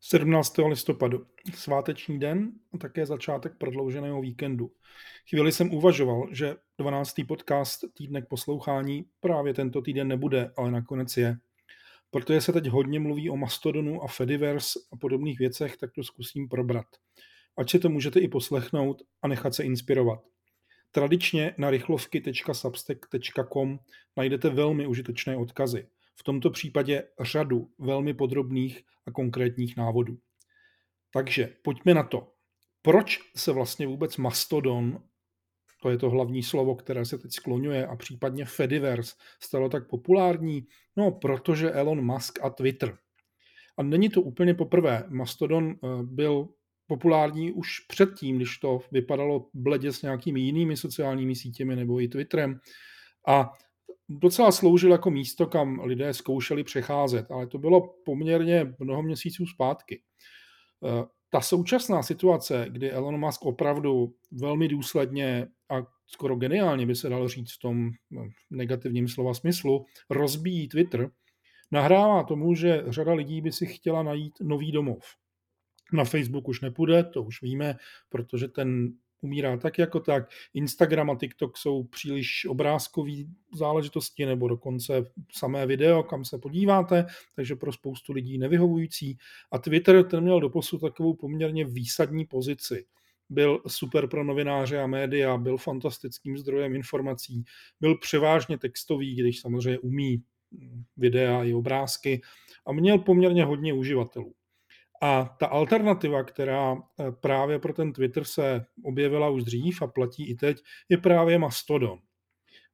17. listopadu. Sváteční den a také začátek prodlouženého víkendu. Chvíli jsem uvažoval, že 12. podcast týdnek poslouchání právě tento týden nebude, ale nakonec je. Protože se teď hodně mluví o Mastodonu a Fediverse a podobných věcech, tak to zkusím probrat. Ať si to můžete i poslechnout a nechat se inspirovat. Tradičně na rychlovky.substack.com najdete velmi užitečné odkazy – v tomto případě řadu velmi podrobných a konkrétních návodů. Takže pojďme na to. Proč se vlastně vůbec Mastodon, to je to hlavní slovo, které se teď skloňuje, a případně Fediverse stalo tak populární? No, protože Elon Musk a Twitter. A není to úplně poprvé. Mastodon eh, byl populární už předtím, když to vypadalo bledě s nějakými jinými sociálními sítěmi nebo i Twitterem. A docela sloužil jako místo, kam lidé zkoušeli přecházet, ale to bylo poměrně mnoho měsíců zpátky. Eh, ta současná situace, kdy Elon Musk opravdu velmi důsledně a skoro geniálně by se dalo říct v tom no, negativním slova smyslu, rozbíjí Twitter, nahrává tomu, že řada lidí by si chtěla najít nový domov. Na Facebook už nepůjde, to už víme, protože ten umírá tak jako tak. Instagram a TikTok jsou příliš obrázkové záležitosti nebo dokonce samé video, kam se podíváte, takže pro spoustu lidí nevyhovující. A Twitter ten měl doposud takovou poměrně výsadní pozici. Byl super pro novináře a média, byl fantastickým zdrojem informací, byl převážně textový, když samozřejmě umí videa i obrázky a měl poměrně hodně uživatelů. A ta alternativa, která eh, právě pro ten Twitter se objevila už dřív a platí i teď, je právě Mastodon.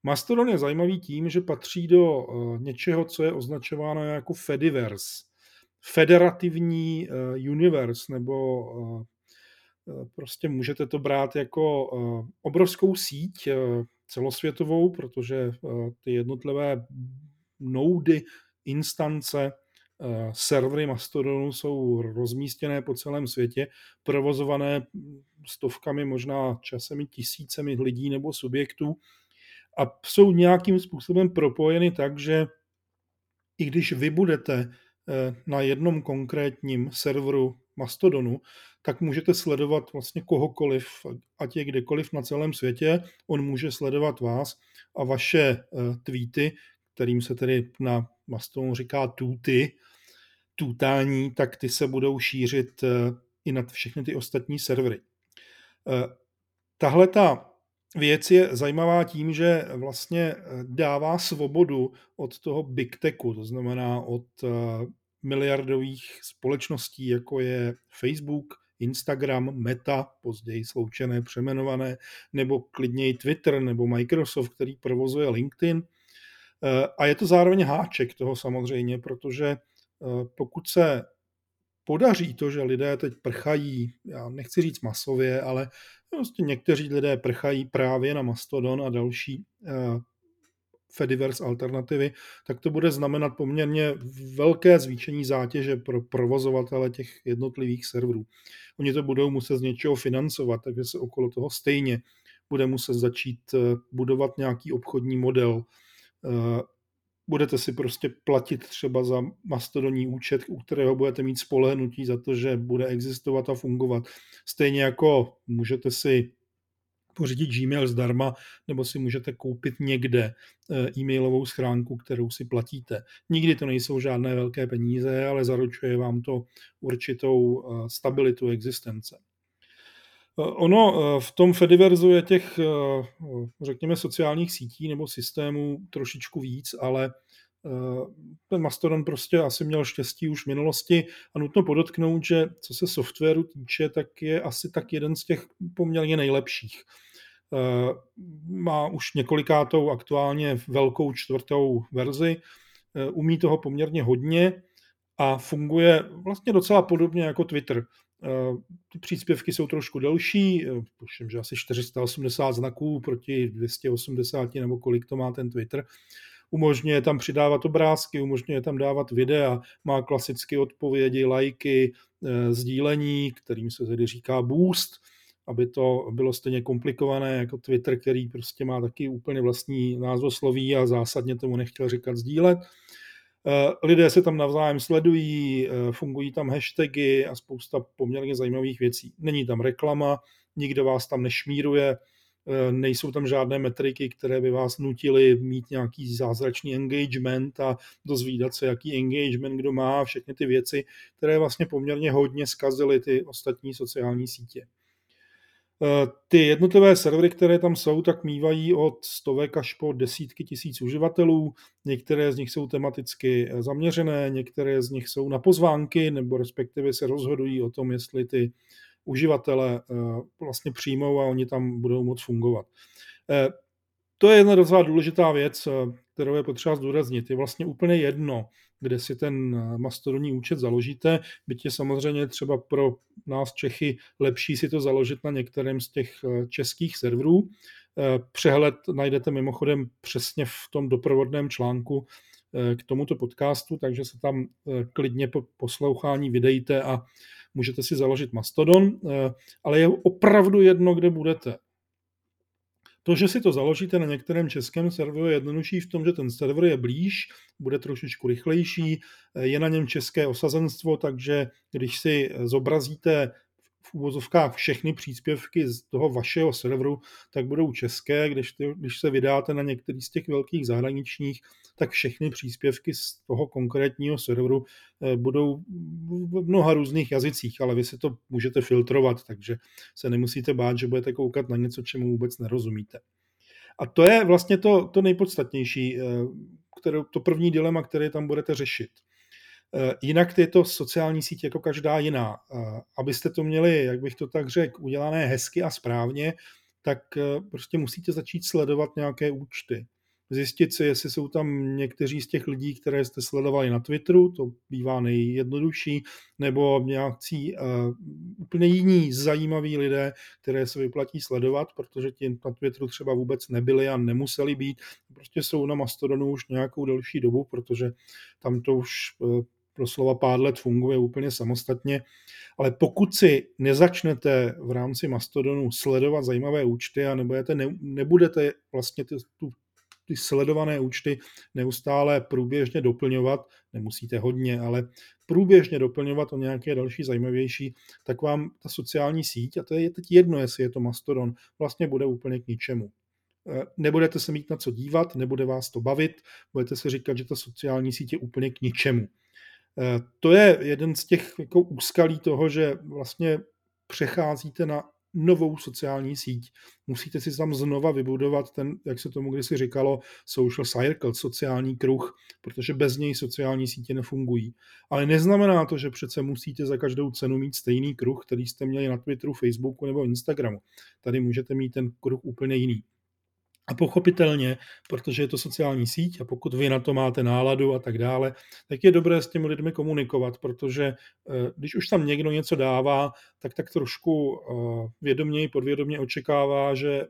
Mastodon je zajímavý tím, že patří do eh, něčeho, co je označováno jako Fediverse. Federativní eh, universe, nebo prostě můžete to brát jako obrovskou síť celosvětovou, protože ty jednotlivé noudy, instance servery Mastodonu jsou rozmístěné po celém světě, provozované stovkami, možná časem i tisícemi lidí nebo subjektů. A jsou nějakým způsobem propojeny tak, že i když vy budete eh, na jednom konkrétním serveru Mastodonu, tak můžete sledovat vlastně kohokoliv, ať je kdekoliv na celém světě, on může sledovat vás a vaše eh, tweety, kterým se tedy na Mastodonu říká tuty, tutání, tak ty se budou šířit eh, i na všechny ty ostatní servery. Eh, tahle ta věc je zajímavá tím, že vlastně eh, dává svobodu od toho big techu, to znamená od miliardových společností, jako je Facebook, Instagram, Meta, později sloučené, přemenované, nebo klidně i Twitter nebo Microsoft, který provozuje LinkedIn. A je to zároveň háček toho samozřejmě, protože pokud se podaří to, že lidé teď prchají, já nechci říct masově, ale prostě někteří lidé prchají právě na Mastodon a další eh, Fediverse alternativy, tak to bude znamenat poměrně velké zvýšení zátěže pro provozovatele těch jednotlivých serverů. Oni to budou muset z něčeho financovat, takže se okolo toho stejně bude muset začít eh, budovat nějaký obchodní model, budete si prostě platit třeba za mastodonní účet, u kterého budete mít spolehnutí za to, že bude existovat a fungovat. Stejně jako můžete si pořídit Gmail zdarma, nebo si můžete koupit někde eh, e-mailovou schránku, kterou si platíte. Nikdy to nejsou žádné velké peníze, ale zaručuje vám to určitou eh, stabilitu existence. Eh, ono v tom Fediverzu je těch, řekněme, sociálních sítí nebo systémů trošičku víc, ale ten Mastodon prostě asi měl štěstí už v minulosti a nutno podotknout, že co se softwaru týče, tak je asi tak jeden z těch poměrně nejlepších. Má už několikátou aktuálně velkou čtvrtou verzi, umí toho poměrně hodně a funguje vlastně docela podobně jako Twitter. Ty příspěvky jsou trošku delší, tuším, že asi 480 znaků proti 280 nebo kolik to má ten Twitter umožňuje tam přidávat obrázky, umožňuje tam dávat videa, má klasické odpovědi, lajky, eh, sdílení, kterým se tedy říká boost, aby to bylo stejně komplikované jako Twitter, který prostě má taky úplně vlastní názvosloví a zásadně tomu nechtěl říkat sdílet. Lidé se tam navzájem sledují, fungují tam hashtagy a spousta poměrně zajímavých věcí. Není tam reklama, nikdo vás tam nešmíruje, Eh, nejsou tam žádné metriky, které by vás nutily mít nějaký zázračný engagement a dozvídat se, jaký engagement kdo má, všechny ty věci, které vlastně poměrně hodně zkazily ty ostatní sociální sítě. Eh, ty jednotlivé servery, které tam jsou, tak mývají od stovek až po desítky tisíc uživatelů. Některé z nich jsou tematicky eh, zaměřené, některé z nich jsou na pozvánky, nebo respektive se rozhodují o tom, jestli ty uživatele eh, vlastně přijmou a oni tam budou moc fungovat. To je jedna docela důležitá věc, kterou je potřeba zdůraznit. Je vlastně úplně jedno, kde si ten mastodonní účet založíte, byť je samozřejmě třeba pro nás Čechy lepší si to založit na některém z těch českých serverů. Přehled najdete mimochodem přesně v tom doprovodném článku k tomuto podcastu, takže se tam klidně po poslouchání vydejte a můžete si založit Mastodon, eh, ale je opravdu jedno, kde budete. To, že si to založíte na některém českém serveru, je jednodušší v tom, že ten server je blíž, bude trošičku rychlejší, je na něm české osazenstvo, takže když si zobrazíte v úvozovkách všechny příspěvky z toho vašeho serveru, tak budou české, když, ty, když se vydáte na některý z těch velkých zahraničních, tak všechny příspěvky z toho konkrétního serveru eh, budou v mnoha různých jazycích, ale vy si to můžete filtrovat, takže se nemusíte bát, že budete koukat na něco, čemu vůbec nerozumíte. A to je vlastně to, to nejpodstatnější, eh, které, to první dilema, které tam budete řešit. Eh, jinak je to sociální síť jako každá jiná. Abyste to měli, jak bych to tak řekl, udělané hezky a správně, tak prostě musíte začít sledovat nějaké účty zjistit si, jestli jsou tam někteří z těch lidí, které jste sledovali na Twitteru, to bývá nejjednodušší, nebo nějací uh, úplně jiní zajímaví lidé, které se vyplatí sledovat, protože ti na Twitteru třeba vůbec nebyli a nemuseli být, prostě jsou na Mastodonu už nějakou delší dobu, protože tam to už uh, pro slova pár let funguje úplně samostatně, ale pokud si nezačnete v rámci Mastodonu sledovat zajímavé účty a nebudete, ne, nebudete vlastně tu, tu ty sledované účty neustále průběžně doplňovat, nemusíte hodně, ale průběžně doplňovat o nějaké další zajímavější, tak vám ta sociální síť, a to je teď jedno, jestli je to Mastodon, vlastně bude úplně k ničemu. Eh, nebudete se mít na co dívat, nebude vás to bavit, budete si říkat, že ta sociální síť je úplně k ničemu. Eh, to je jeden z těch jako úskalí toho, že vlastně přecházíte na novou sociální síť. Musíte si tam znova vybudovat ten, jak se tomu kdysi říkalo, social circle, sociální kruh, protože bez něj sociální sítě nefungují. Ale neznamená to, že přece musíte za každou cenu mít stejný kruh, který jste měli na Twitteru, Facebooku nebo Instagramu. Tady můžete mít ten kruh úplně jiný. A pochopitelně, protože je to sociální síť a pokud vy na to máte náladu a tak dále, tak je dobré s těmi lidmi komunikovat, protože eh, když už tam někdo něco dává, tak tak trošku eh, vědoměji, podvědomě očekává, že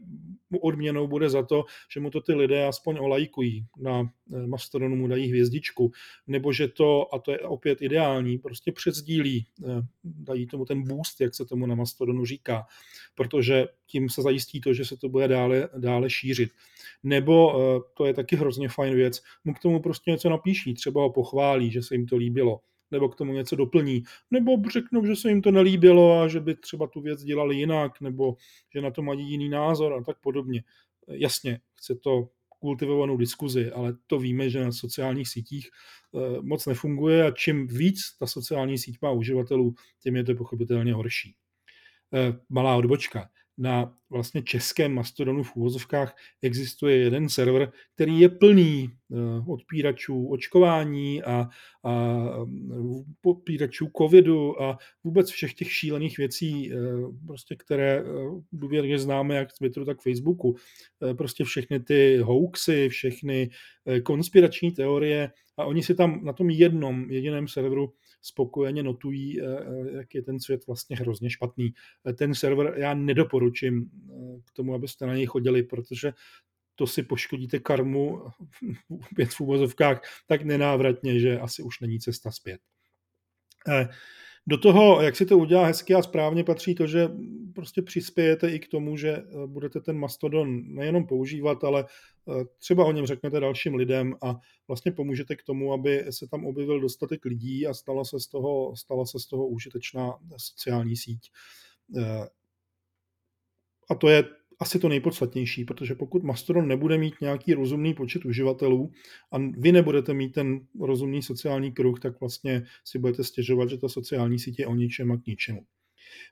mu odměnou bude za to, že mu to ty lidé aspoň olajkují. Na eh, Mastodonu mu dají hvězdičku, nebo že to, a to je opět ideální, prostě předsdílí, dají tomu ten boost, jak se tomu na Mastodonu říká, protože tím se zajistí to, že se to bude dále, dále šířit. Nebo, eh, to je taky hrozně fajn věc, mu k tomu prostě něco napíší, třeba ho pochválí, že se jim to líbilo, nebo k tomu něco doplní, nebo řeknou, že se jim to nelíbilo a že by třeba tu věc dělali jinak, nebo že na to mají jiný názor a tak podobně. Jasně, chce to kultivovanou diskuzi, ale to víme, že na sociálních sítích eh, moc nefunguje a čím víc ta sociální síť má uživatelů, tím je to pochopitelně horší. Eh, malá odbočka na vlastně českém Mastodonu v úvozovkách existuje jeden server, který je plný eh, odpíračů očkování a, a odpíračů covidu a vůbec všech těch šílených věcí, eh, prostě, které eh, důvěrně známe jak z Twitteru, tak Facebooku. Prostě všechny ty hoaxy, všechny konspirační teorie a oni si tam na tom jednom jediném serveru spokojeně notují, eh, eh, jak je ten svět vlastně hrozně špatný. Eh, ten server já nedoporučím k tomu, abyste na něj chodili, protože to si poškodíte karmu opět v úvozovkách tak nenávratně, že asi už není cesta zpět. Do toho, jak si to udělá hezky a správně, patří to, že prostě přispějete i k tomu, že eh, budete ten Mastodon nejenom používat, ale eh, třeba o něm řeknete dalším lidem a vlastně pomůžete k tomu, aby se tam objevil dostatek lidí a stala se z toho, stala se z toho užitečná sociální síť. Eh, a to je asi to nejpodstatnější, protože pokud Mastodon nebude mít nějaký rozumný počet uživatelů a vy nebudete mít ten rozumný sociální kruh, tak vlastně si budete stěžovat, že ta sociální sítě je o ničem a k ničemu.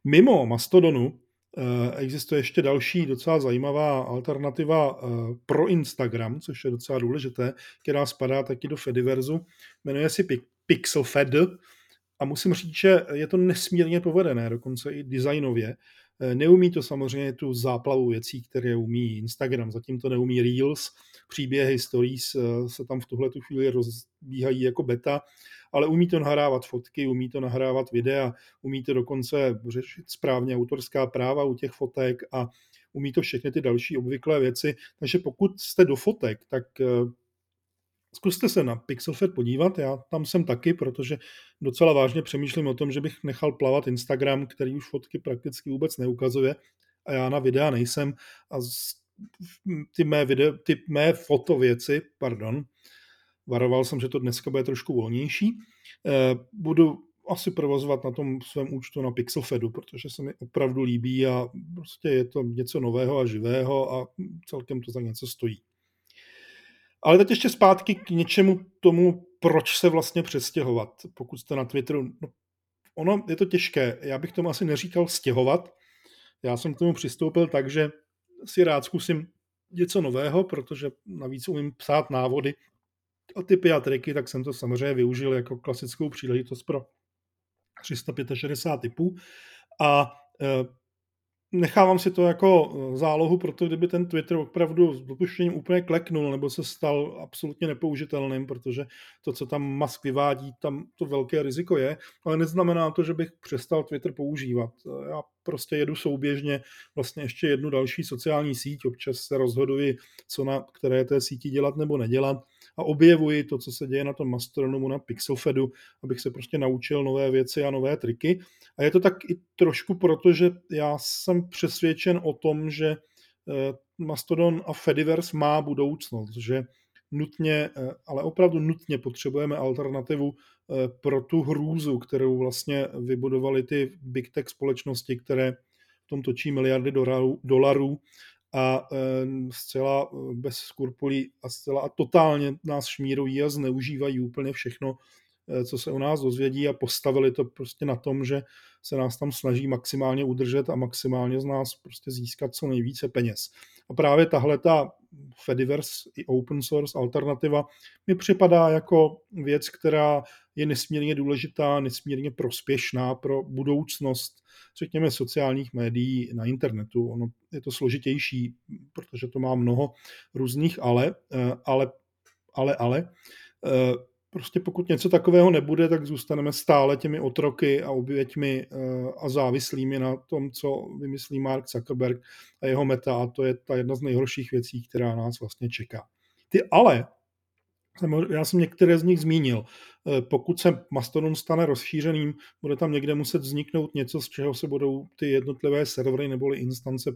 Mimo Mastodonu eh, existuje ještě další docela zajímavá alternativa eh, pro Instagram, což je docela důležité, která spadá taky do Fediverzu. Jmenuje si PixelFed a musím říct, že je to nesmírně povedené, dokonce i designově. Eh, neumí to samozřejmě tu záplavu věcí, které umí Instagram, zatím to neumí Reels, příběhy, stories eh, se tam v tuhle tu chvíli rozbíhají jako beta, ale umí to nahrávat fotky, umí to nahrávat videa, umí to dokonce řešit správně autorská práva u těch fotek a umí to všechny ty další obvyklé věci. Takže pokud jste do fotek, tak eh, Zkuste se na PixelFed podívat, já tam jsem taky, protože docela vážně přemýšlím o tom, že bych nechal plavat Instagram, který už fotky prakticky vůbec neukazuje a já na videa nejsem a ty mé, video, ty mé fotověci, pardon, varoval jsem, že to dneska bude trošku volnější, eh, budu asi provozovat na tom svém účtu na Pixelfedu, protože se mi opravdu líbí a prostě je to něco nového a živého a celkem to za něco stojí. Ale teď ještě zpátky k něčemu tomu, proč se vlastně přestěhovat, pokud jste na Twitteru. No, ono je to těžké. Já bych tomu asi neříkal stěhovat. Já jsem k tomu přistoupil tak, že si rád zkusím něco nového, protože navíc umím psát návody a typy a triky, tak jsem to samozřejmě využil jako klasickou příležitost pro 365 typů. A e, nechávám si to jako eh, zálohu, proto kdyby ten Twitter opravdu s dopuštěním úplně kleknul nebo se stal absolutně nepoužitelným, protože to, co tam Musk vyvádí, tam to velké riziko je, ale neznamená to, že bych přestal Twitter používat. Já prostě jedu souběžně vlastně ještě jednu další sociální síť, občas se rozhoduji, co na které té síti dělat nebo nedělat a objevuji to, co se děje na tom Mastodonu, na Pixelfedu, abych se prostě naučil nové věci a nové triky. A je to tak i trošku proto, že já jsem přesvědčen o tom, že eh, Mastodon a Fediverse má budoucnost, že nutně, eh, ale opravdu nutně potřebujeme alternativu eh, pro tu hrůzu, kterou vlastně vybudovali ty big tech společnosti, které v tom točí miliardy dolarů a zcela bez skrupulí a zcela a totálně nás šmírují a zneužívají úplně všechno, co se o nás dozvědí a postavili to prostě na tom, že se nás tam snaží maximálně udržet a maximálně z nás prostě získat co nejvíce peněz. A právě tahle ta Fediverse i open source alternativa mi připadá jako věc, která je nesmírně důležitá, nesmírně prospěšná pro budoucnost, řekněme, sociálních médií na internetu. Ono je to složitější, protože to má mnoho různých ale, eh, ale, ale, ale eh, prostě pokud něco takového nebude, tak zůstaneme stále těmi otroky a oběťmi eh, a závislými na tom, co vymyslí Mark Zuckerberg a jeho meta a to je ta jedna z nejhorších věcí, která nás vlastně čeká. Ty ale, já jsem některé z nich zmínil, eh, pokud se Mastodon stane rozšířeným, bude tam někde muset vzniknout něco, z čeho se budou ty jednotlivé servery neboli instance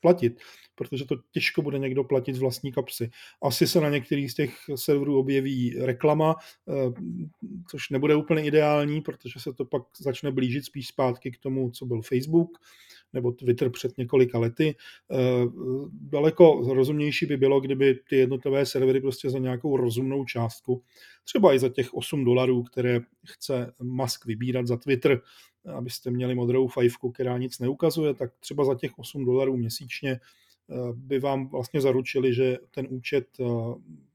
platit, protože to těžko bude někdo platit z vlastní kapsy. Asi se na některých z těch serverů objeví reklama, eh, což nebude úplně ideální, protože se to pak začne blížit spíš zpátky k tomu, co byl Facebook nebo Twitter před několika lety. Eh, daleko rozumnější by bylo, kdyby ty jednotlivé servery prostě za nějakou rozumnou částku, třeba i za těch 8 dolarů, které chce Musk vybírat za Twitter, abyste měli modrou fajfku, která nic neukazuje, tak třeba za těch 8 dolarů měsíčně eh, by vám vlastně zaručili, že ten účet eh,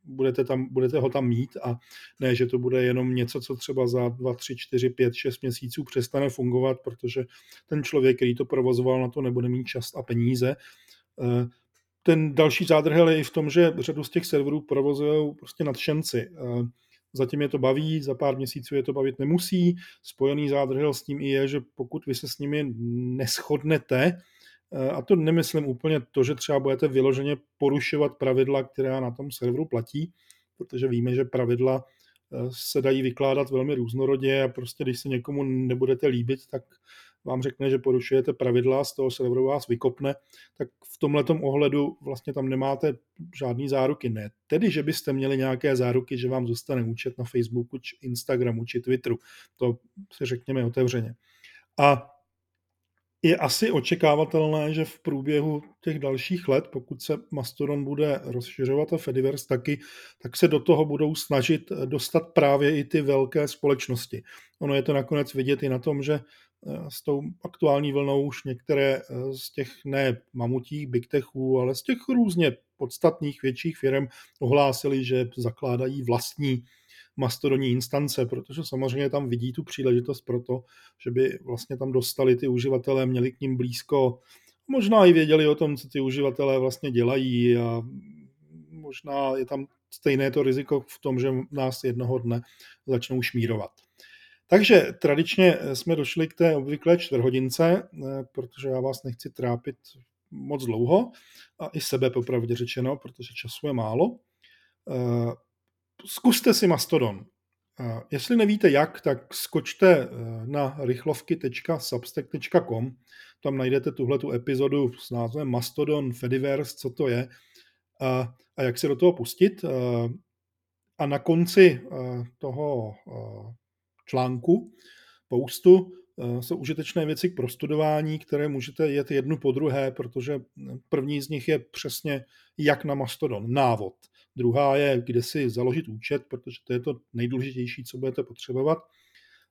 budete, tam, budete ho tam mít a ne, že to bude jenom něco, co třeba za 2, 3, 4, 5, 6 měsíců přestane fungovat, protože ten člověk, který to provozoval, na to nebude mít čas a peníze. Eh, ten další zádrhel je i v tom, že řadu z těch serverů provozují prostě nadšenci. Zatím je to baví, za pár měsíců je to bavit nemusí. Spojený zádrhel s tím i je, že pokud vy se s nimi neschodnete, eh, a to nemyslím úplně to, že třeba budete vyloženě porušovat pravidla, která na tom serveru platí, protože víme, že pravidla se dají vykládat velmi různorodě a prostě když se někomu nebudete líbit, tak vám řekne, že porušujete pravidla, z toho serveru vás vykopne, tak v tomhle ohledu vlastně tam nemáte žádný záruky. Ne tedy, že byste měli nějaké záruky, že vám zůstane účet na Facebooku, či Instagramu, či Twitteru. To si řekněme otevřeně. A je asi očekávatelné, že v průběhu těch dalších let, pokud se Mastodon bude rozšiřovat a Fediverse taky, tak se do toho budou snažit dostat právě i ty velké společnosti. Ono je to nakonec vidět i na tom, že eh, s tou aktuální vlnou už některé eh, z těch ne mamutích big techů, ale z těch různě podstatných větších firm ohlásili, že zakládají vlastní mastodonní instance, protože samozřejmě tam vidí tu příležitost pro to, že by vlastně tam dostali ty uživatelé, měli k ním blízko, možná i věděli o tom, co ty uživatelé vlastně dělají a možná je tam stejné to riziko v tom, že nás jednoho dne začnou šmírovat. Takže tradičně jsme došli k té obvyklé čtvrhodince, protože já vás nechci trápit moc dlouho a i sebe popravdě řečeno, protože času je málo zkuste si Mastodon. Jestli nevíte jak, tak skočte eh, na rychlovky.substack.com, tam najdete tuhletu epizodu s názvem Mastodon Fediverse, co to je a, a jak se do toho pustit. A na konci eh, toho eh, článku, postu, jsou užitečné věci k prostudování, které můžete jet jednu po druhé, protože první z nich je přesně jak na Mastodon, návod. Druhá je, kde si založit účet, protože to je to nejdůležitější, co budete potřebovat.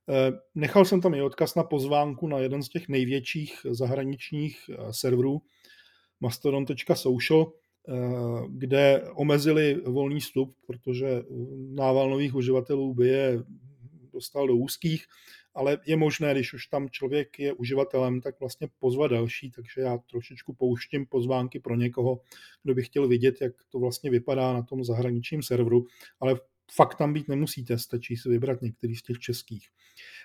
Eh, nechal jsem tam i odkaz na pozvánku na jeden z těch největších zahraničních eh, serverů mastodon.social, eh, kde omezili volný vstup, protože nával nových uživatelů by je dostal do úzkých ale je možné, když už tam člověk je uživatelem, tak vlastně pozvat další, takže já trošičku pouštím pozvánky pro někoho, kdo by chtěl vidět, jak to vlastně vypadá na tom zahraničním serveru, ale fakt tam být nemusíte, stačí si vybrat některý z těch českých.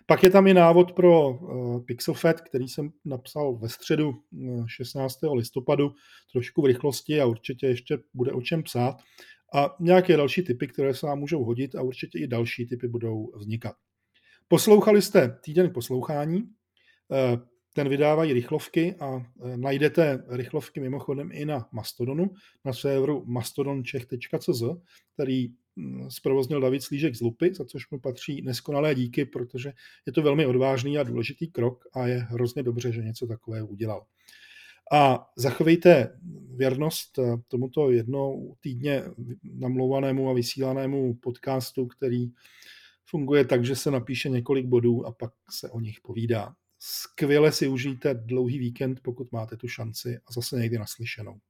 Pak je tam i návod pro uh, PixelFed, který jsem napsal ve středu 16. Eh, listopadu, trošku v rychlosti a určitě ještě bude o čem psát. A nějaké další typy, které se vám můžou hodit a určitě i další typy budou vznikat. Poslouchali jste týden poslouchání, eh, ten vydávají rychlovky a eh, najdete rychlovky mimochodem i na Mastodonu, na serveru mastodončech.cz, který hm, zprovoznil David Slížek z Lupy, za což mu patří neskonalé díky, protože je to velmi odvážný a důležitý krok a je hrozně dobře, že něco takového udělal. A zachovejte věrnost eh, tomuto jednou týdně namlouvanému a vysílanému podcastu, který Funguje tak, že se napíše několik bodů a pak se o nich povídá. Skvěle si užijte dlouhý víkend, pokud máte tu šanci a zase někdy naslyšenou.